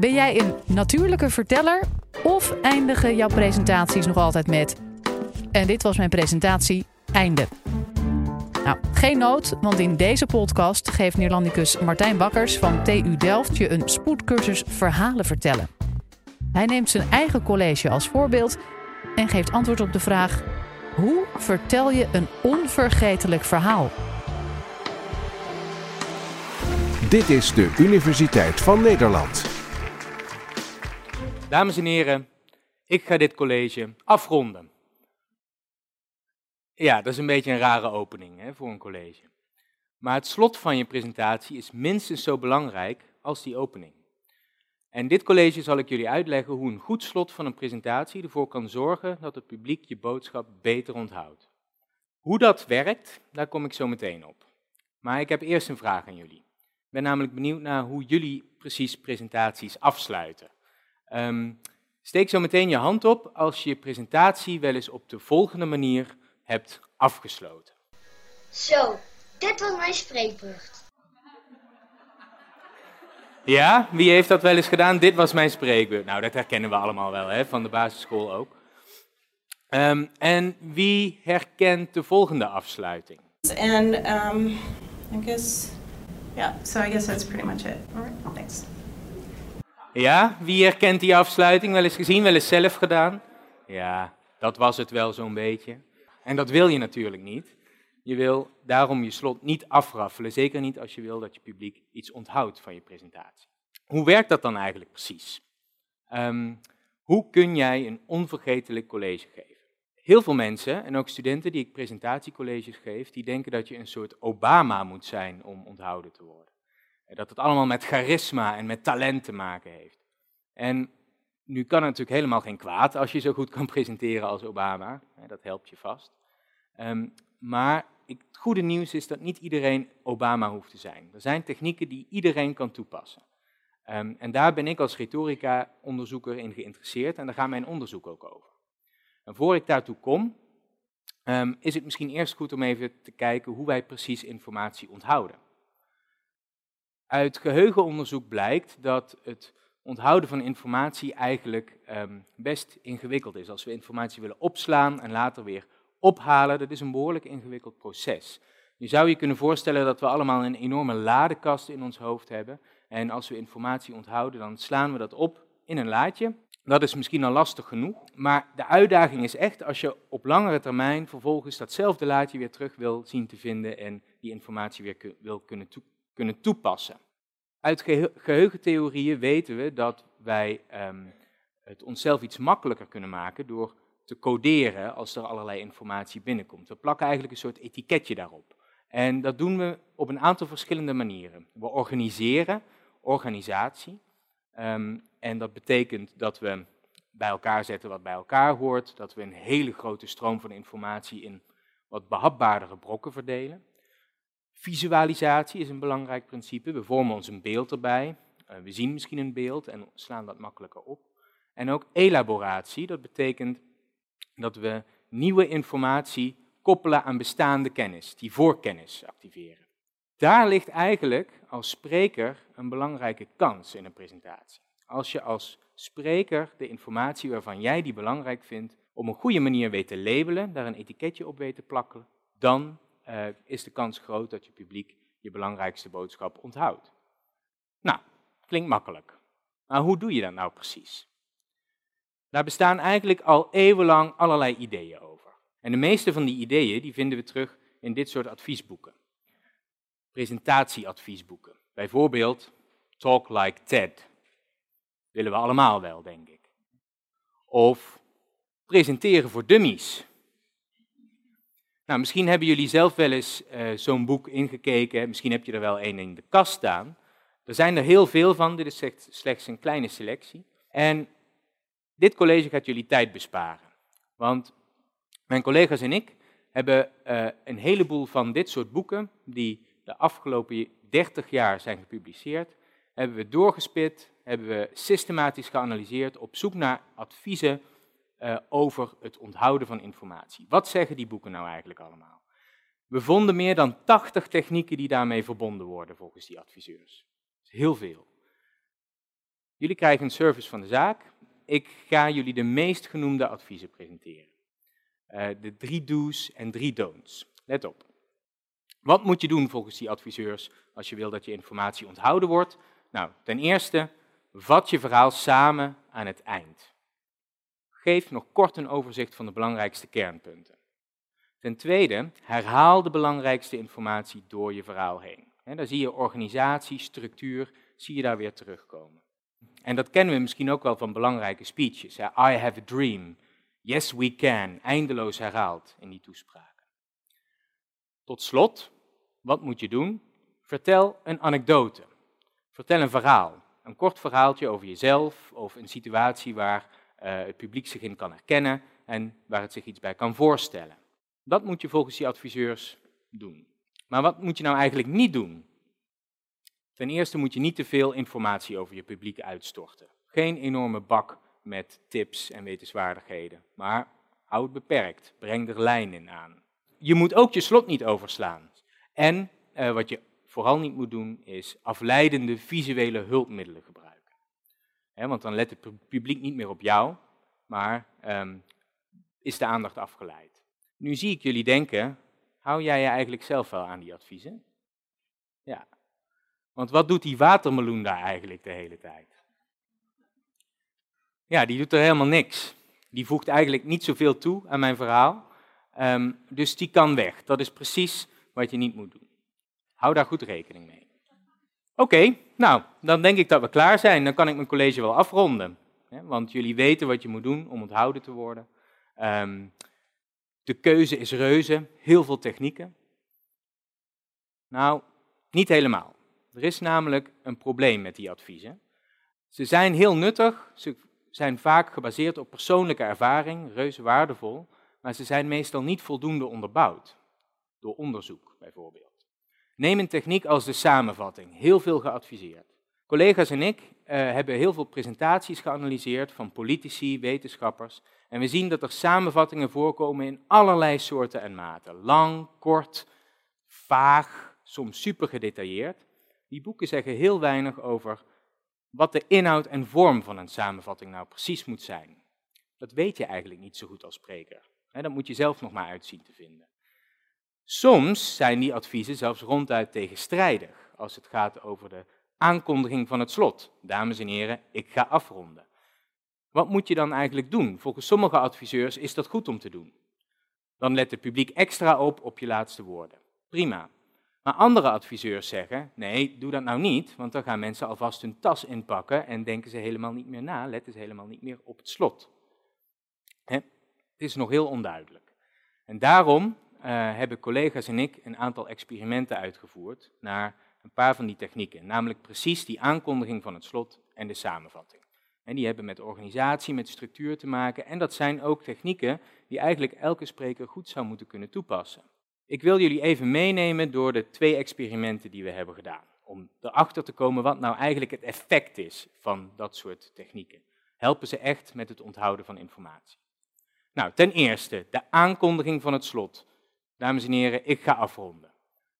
Ben jij een natuurlijke verteller of eindigen jouw presentaties nog altijd met en dit was mijn presentatie, einde. Nou, geen nood, want in deze podcast geeft Neerlandicus Martijn Bakkers van TU Delft je een spoedcursus verhalen vertellen. Hij neemt zijn eigen college als voorbeeld en geeft antwoord op de vraag: hoe vertel je een onvergetelijk verhaal? Dit is de Universiteit van Nederland. Dames en heren, ik ga dit college afronden. Ja, dat is een beetje een rare opening hè, voor een college. Maar het slot van je presentatie is minstens zo belangrijk als die opening. En dit college zal ik jullie uitleggen hoe een goed slot van een presentatie ervoor kan zorgen dat het publiek je boodschap beter onthoudt. Hoe dat werkt, daar kom ik zo meteen op. Maar ik heb eerst een vraag aan jullie. Ik ben namelijk benieuwd naar hoe jullie precies presentaties afsluiten. Um, steek zo meteen je hand op als je je presentatie wel eens op de volgende manier hebt afgesloten. Zo, dit was mijn spreekbeurt. Ja, wie heeft dat wel eens gedaan? Dit was mijn spreekbeurt. Nou, dat herkennen we allemaal wel, hè, van de basisschool ook. Um, en wie herkent de volgende afsluiting? And um, I guess, yeah, so I guess that's pretty much it. All right, thanks. Ja, wie herkent die afsluiting? Wel eens gezien, wel eens zelf gedaan? Ja, dat was het wel zo'n beetje. En dat wil je natuurlijk niet. Je wil daarom je slot niet afraffelen, zeker niet als je wil dat je publiek iets onthoudt van je presentatie. Hoe werkt dat dan eigenlijk precies? Um, hoe kun jij een onvergetelijk college geven? Heel veel mensen, en ook studenten die ik presentatiecolleges geef, die denken dat je een soort Obama moet zijn om onthouden te worden. Dat het allemaal met charisma en met talent te maken heeft. En nu kan het natuurlijk helemaal geen kwaad als je zo goed kan presenteren als Obama. Dat helpt je vast. Um, maar het goede nieuws is dat niet iedereen Obama hoeft te zijn. Er zijn technieken die iedereen kan toepassen. Um, en daar ben ik als retorica-onderzoeker in geïnteresseerd en daar gaat mijn onderzoek ook over. En voor ik daartoe kom, um, is het misschien eerst goed om even te kijken hoe wij precies informatie onthouden. Uit geheugenonderzoek blijkt dat het onthouden van informatie eigenlijk um, best ingewikkeld is. Als we informatie willen opslaan en later weer ophalen, dat is een behoorlijk ingewikkeld proces. Je zou je kunnen voorstellen dat we allemaal een enorme ladekast in ons hoofd hebben. En als we informatie onthouden, dan slaan we dat op in een laadje. Dat is misschien al lastig genoeg, maar de uitdaging is echt als je op langere termijn vervolgens datzelfde laadje weer terug wil zien te vinden en die informatie weer wil kunnen, kunnen toepassen. Uit geheugentheorieën weten we dat wij um, het onszelf iets makkelijker kunnen maken door te coderen als er allerlei informatie binnenkomt. We plakken eigenlijk een soort etiketje daarop. En dat doen we op een aantal verschillende manieren. We organiseren organisatie. Um, en dat betekent dat we bij elkaar zetten wat bij elkaar hoort. Dat we een hele grote stroom van informatie in wat behapbaardere brokken verdelen. Visualisatie is een belangrijk principe. We vormen ons een beeld erbij. Uh, we zien misschien een beeld en slaan dat makkelijker op. En ook elaboratie, dat betekent dat we nieuwe informatie koppelen aan bestaande kennis, die voorkennis activeren. Daar ligt eigenlijk als spreker een belangrijke kans in een presentatie. Als je als spreker de informatie waarvan jij die belangrijk vindt, op een goede manier weet te labelen, daar een etiketje op weet te plakken, dan uh, is de kans groot dat je publiek je belangrijkste boodschap onthoudt. Nou, klinkt makkelijk. Maar hoe doe je dat nou precies? Daar bestaan eigenlijk al eeuwenlang allerlei ideeën over. En de meeste van die ideeën die vinden we terug in dit soort adviesboeken. Presentatieadviesboeken. Bijvoorbeeld Talk Like TED. Willen we allemaal wel, denk ik. Of presenteren voor dummies. Nou, misschien hebben jullie zelf wel eens uh, zo'n boek ingekeken. Misschien heb je er wel één in de kast staan. Er zijn er heel veel van. Dit is slechts een kleine selectie. En dit college gaat jullie tijd besparen. Want mijn collega's en ik hebben uh, een heleboel van dit soort boeken, die de afgelopen 30 jaar zijn gepubliceerd, hebben we doorgespit, hebben we systematisch geanalyseerd op zoek naar adviezen uh, over het onthouden van informatie. Wat zeggen die boeken nou eigenlijk allemaal? We vonden meer dan 80 technieken die daarmee verbonden worden volgens die adviseurs. Heel veel. Jullie krijgen een service van de zaak. Ik ga jullie de meest genoemde adviezen presenteren. Uh, de drie do's en drie don'ts. Let op. Wat moet je doen volgens die adviseurs als je wil dat je informatie onthouden wordt? Nou, ten eerste, vat je verhaal samen aan het eind. Geef nog kort een overzicht van de belangrijkste kernpunten. Ten tweede, herhaal de belangrijkste informatie door je verhaal heen. He, daar zie je organisatie, structuur, zie je daar weer terugkomen. En dat kennen we misschien ook wel van belangrijke speeches. I have a dream. Yes, we can. Eindeloos herhaald in die toespraken. Tot slot, wat moet je doen? Vertel een anekdote. Vertel een verhaal. Een kort verhaaltje over jezelf of een situatie waar het publiek zich in kan herkennen en waar het zich iets bij kan voorstellen. Dat moet je volgens die adviseurs doen. Maar wat moet je nou eigenlijk niet doen? Ten eerste moet je niet te veel informatie over je publiek uitstorten. Geen enorme bak met tips en wetenswaardigheden, maar houd het beperkt, breng er lijn in aan. Je moet ook je slot niet overslaan. En uh, wat je vooral niet moet doen, is afleidende visuele hulpmiddelen gebruiken. Want dan let het publiek niet meer op jou, maar um, is de aandacht afgeleid. Nu zie ik jullie denken, hou jij je eigenlijk zelf wel aan die adviezen? Ja. Want wat doet die watermeloen daar eigenlijk de hele tijd? Ja, die doet er helemaal niks. Die voegt eigenlijk niet zoveel toe aan mijn verhaal. Um, dus die kan weg. Dat is precies wat je niet moet doen. Hou daar goed rekening mee. Oké, nou, dan denk ik dat we klaar zijn. Dan kan ik mijn college wel afronden. want jullie weten wat je moet doen om onthouden te worden. Um, de keuze is reuze, heel veel technieken. Nou, niet helemaal. Er is namelijk een probleem met die adviezen. Ze zijn heel nuttig, ze zijn vaak gebaseerd op persoonlijke ervaring, reuze waardevol, maar ze zijn meestal niet voldoende onderbouwd. Door onderzoek bijvoorbeeld. Neem een techniek als de samenvatting, heel veel geadviseerd. Collega's en ik uh, hebben heel veel presentaties geanalyseerd van politici, wetenschappers. En we zien dat er samenvattingen voorkomen in allerlei soorten en maten. Lang, kort, vaag, soms super gedetailleerd. Die boeken zeggen heel weinig over wat de inhoud en vorm van een samenvatting nou precies moet zijn. Dat weet je eigenlijk niet zo goed als spreker. Dat moet je zelf nog maar uitzien te vinden. Soms zijn die adviezen zelfs ronduit tegenstrijdig als het gaat over de aankondiging van het slot. Dames en heren, ik ga afronden. Wat moet je dan eigenlijk doen? Volgens sommige adviseurs is dat goed om te doen. Dan let het publiek extra op op je laatste woorden. Prima. Maar andere adviseurs zeggen, nee, doe dat nou niet, want dan gaan mensen alvast hun tas inpakken en denken ze helemaal niet meer na, letten ze helemaal niet meer op het slot. Het is nog heel onduidelijk. En daarom hebben collega's en ik een aantal experimenten uitgevoerd naar een paar van die technieken, namelijk precies die aankondiging van het slot en de samenvatting. En die hebben met organisatie, met structuur te maken en dat zijn ook technieken die eigenlijk elke spreker goed zou moeten kunnen toepassen. Ik wil jullie even meenemen door de twee experimenten die we hebben gedaan, om erachter te komen wat nou eigenlijk het effect is van dat soort technieken. Helpen ze echt met het onthouden van informatie? Nou, ten eerste de aankondiging van het slot. Dames en heren, ik ga afronden.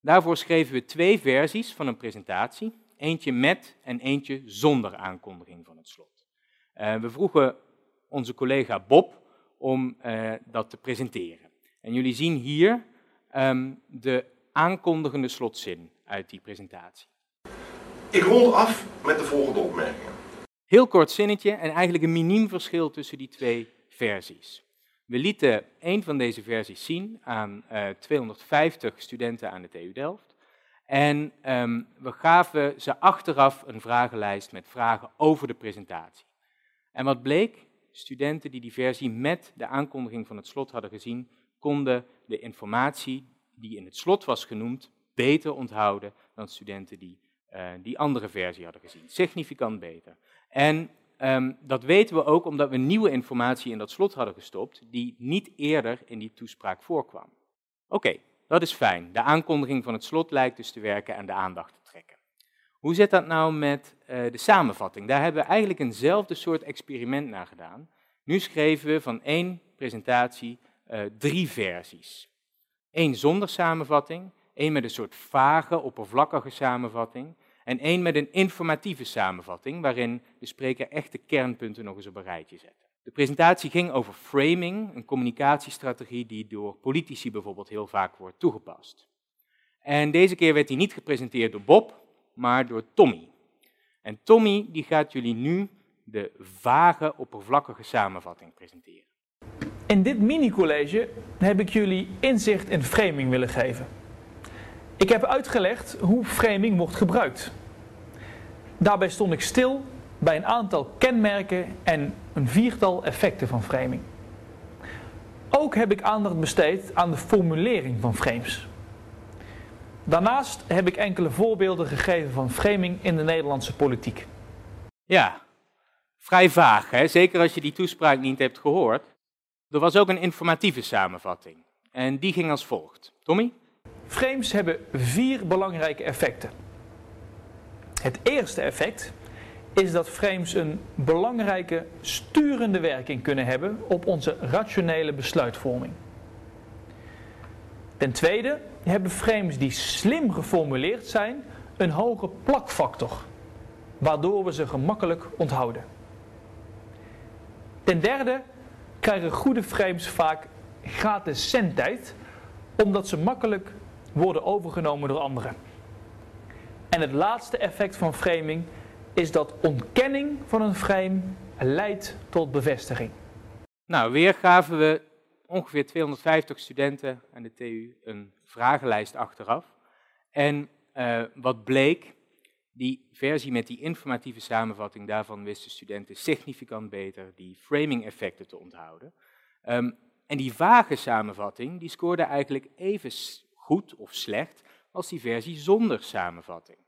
Daarvoor schreven we twee versies van een presentatie, eentje met en eentje zonder aankondiging van het slot. Uh, we vroegen onze collega Bob om uh, dat te presenteren. En jullie zien hier um, de aankondigende slotzin uit die presentatie. Ik rond af met de volgende opmerkingen. Heel kort zinnetje en eigenlijk een miniem verschil tussen die twee versies. We lieten een van deze versies zien aan uh, eh, 250 studenten aan de TU Delft. En um, we gaven ze achteraf een vragenlijst met vragen over de presentatie. En wat bleek? Studenten die die versie met de aankondiging van het slot hadden gezien, konden de informatie die in het slot was genoemd beter onthouden dan studenten die uh, die andere versie hadden gezien. Significant beter. En Um, dat weten we ook omdat we nieuwe informatie in dat slot hadden gestopt, die niet eerder in die toespraak voorkwam. Oké, dat is fijn. De aankondiging van het slot lijkt dus te werken en de aandacht te trekken. Hoe zit dat nou met uh, de samenvatting? Daar hebben we eigenlijk eenzelfde soort experiment naar gedaan. Nu schreven we van één presentatie uh, drie versies. Eén zonder samenvatting, één met een soort vage, oppervlakkige samenvatting En één met een informatieve samenvatting, waarin de spreker echt de kernpunten nog eens op een rijtje zet. De presentatie ging over framing, een communicatiestrategie die door politici bijvoorbeeld heel vaak wordt toegepast. En deze keer werd hij niet gepresenteerd door Bob, maar door Tommy. En Tommy die gaat jullie nu de vage, oppervlakkige samenvatting presenteren. In dit mini-college heb ik jullie inzicht in framing willen geven. Ik heb uitgelegd hoe framing wordt gebruikt. Daarbij stond ik stil bij een aantal kenmerken en een viertal effecten van framing. Ook heb ik aandacht besteed aan de formulering van frames. Daarnaast heb ik enkele voorbeelden gegeven van framing in de Nederlandse politiek. Ja, vrij vaag, hè? zeker als je die toespraak niet hebt gehoord. Er was ook een informatieve samenvatting. En die ging als volgt. Tommy? Frames hebben vier belangrijke effecten. Het eerste effect is dat frames een belangrijke sturende werking kunnen hebben op onze rationele besluitvorming. Ten tweede hebben frames die slim geformuleerd zijn een hoge plakfactor, waardoor we ze gemakkelijk onthouden. Ten derde krijgen goede frames vaak gratis zendtijd, omdat ze makkelijk worden overgenomen door anderen. En het laatste effect van framing is dat ontkenning van een frame leidt tot bevestiging. Nou, weer gaven we ongeveer 250 studenten aan de TU een vragenlijst achteraf. En uh, wat bleek, die versie met die informatieve samenvatting, daarvan wisten studenten significant beter die framing effecten te onthouden. Um, en die vage samenvatting, die scoorde eigenlijk even goed of slecht als die versie zonder samenvatting.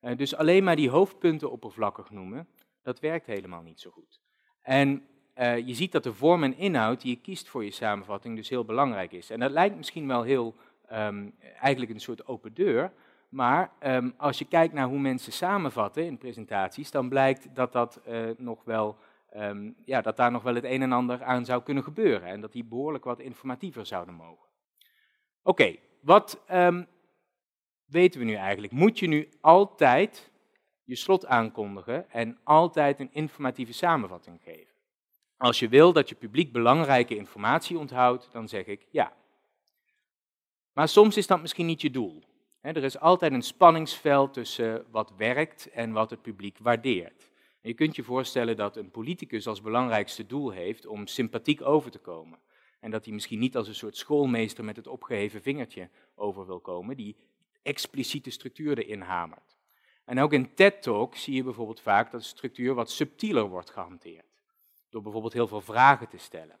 Uh, dus alleen maar die hoofdpunten oppervlakkig noemen, dat werkt helemaal niet zo goed. En uh, je ziet dat de vorm en inhoud die je kiest voor je samenvatting dus heel belangrijk is. En dat lijkt misschien wel heel, um, eigenlijk een soort open deur, maar um, als je kijkt naar hoe mensen samenvatten in presentaties, dan blijkt dat, dat, uh, nog wel, um, ja, dat daar nog wel het een en ander aan zou kunnen gebeuren. En dat die behoorlijk wat informatiever zouden mogen. Oké, wat weten we nu eigenlijk? Moet je nu altijd je slot aankondigen en altijd een informatieve samenvatting geven? Als je wil dat je publiek belangrijke informatie onthoudt, dan zeg ik ja. Maar soms is dat misschien niet je doel. Er is altijd een spanningsveld tussen wat werkt en wat het publiek waardeert. je kunt je voorstellen dat een politicus als belangrijkste doel heeft om sympathiek over te komen. En dat hij misschien niet als een soort schoolmeester met het opgeheven vingertje over wil komen, die expliciete structuur erin hamert. En ook in TED-talk zie je bijvoorbeeld vaak dat de structuur wat subtieler wordt gehanteerd. Door bijvoorbeeld heel veel vragen te stellen.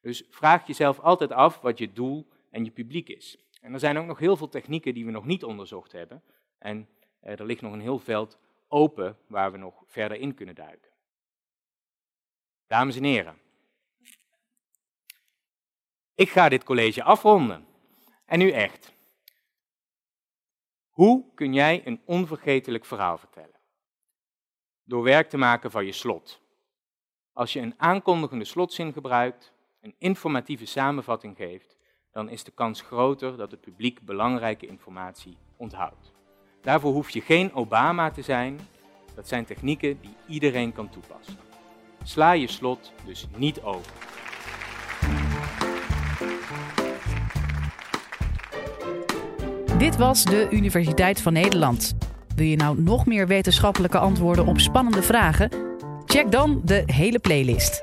Dus vraag jezelf altijd af wat je doel en je publiek is. En er zijn ook nog heel veel technieken die we nog niet onderzocht hebben. En er ligt nog een heel veld open waar we nog verder in kunnen duiken. Dames en heren, ik ga dit college afronden. En nu echt. Hoe kun jij een onvergetelijk verhaal vertellen? Door werk te maken van je slot. Als je een aankondigende slotzin gebruikt, een informatieve samenvatting geeft, dan is de kans groter dat het publiek belangrijke informatie onthoudt. Daarvoor hoef je geen Obama te zijn, dat zijn technieken die iedereen kan toepassen. Sla je slot dus niet over. Dit was de Universiteit van Nederland. Wil je nou nog meer wetenschappelijke antwoorden op spannende vragen? Check dan de hele playlist.